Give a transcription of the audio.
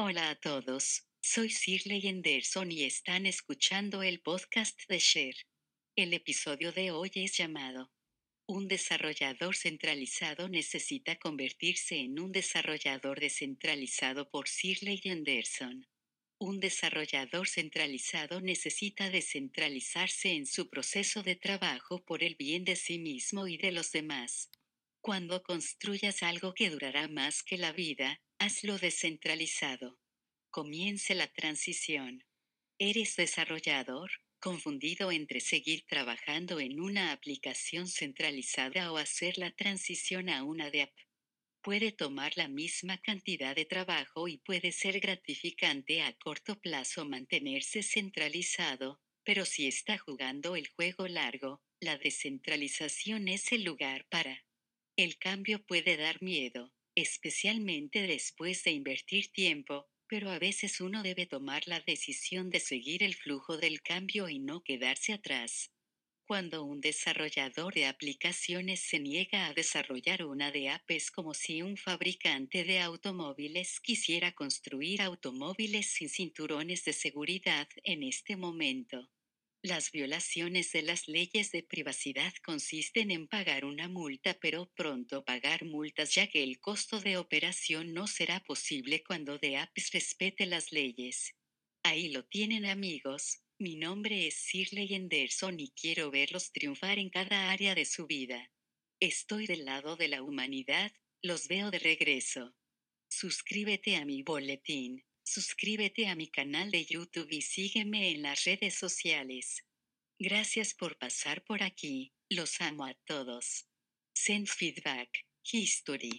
Hola a todos, soy Shirley Henderson y están escuchando el podcast de Share. El episodio de hoy es llamado Un desarrollador centralizado necesita convertirse en un desarrollador descentralizado por Shirley Henderson. Un desarrollador centralizado necesita descentralizarse en su proceso de trabajo por el bien de sí mismo y de los demás. Cuando construyas algo que durará más que la vida, hazlo descentralizado. Comience la transición. ¿Eres desarrollador? Confundido entre seguir trabajando en una aplicación centralizada o hacer la transición a una de app puede tomar la misma cantidad de trabajo y puede ser gratificante a corto plazo mantenerse centralizado, pero si está jugando el juego largo, la descentralización es el lugar para. El cambio puede dar miedo, especialmente después de invertir tiempo, pero a veces uno debe tomar la decisión de seguir el flujo del cambio y no quedarse atrás. Cuando un desarrollador de aplicaciones se niega a desarrollar una de app es como si un fabricante de automóviles quisiera construir automóviles sin cinturones de seguridad en este momento. Las violaciones de las leyes de privacidad consisten en pagar una multa pero pronto pagar multas ya que el costo de operación no será posible cuando de apps respete las leyes. Ahí lo tienen amigos, mi nombre es Shirley Henderson y quiero verlos triunfar en cada área de su vida. Estoy del lado de la humanidad, los veo de regreso. Suscríbete a mi boletín, suscríbete a mi canal de YouTube y sígueme en las redes sociales. Gracias por pasar por aquí, los amo a todos. Send feedback, history.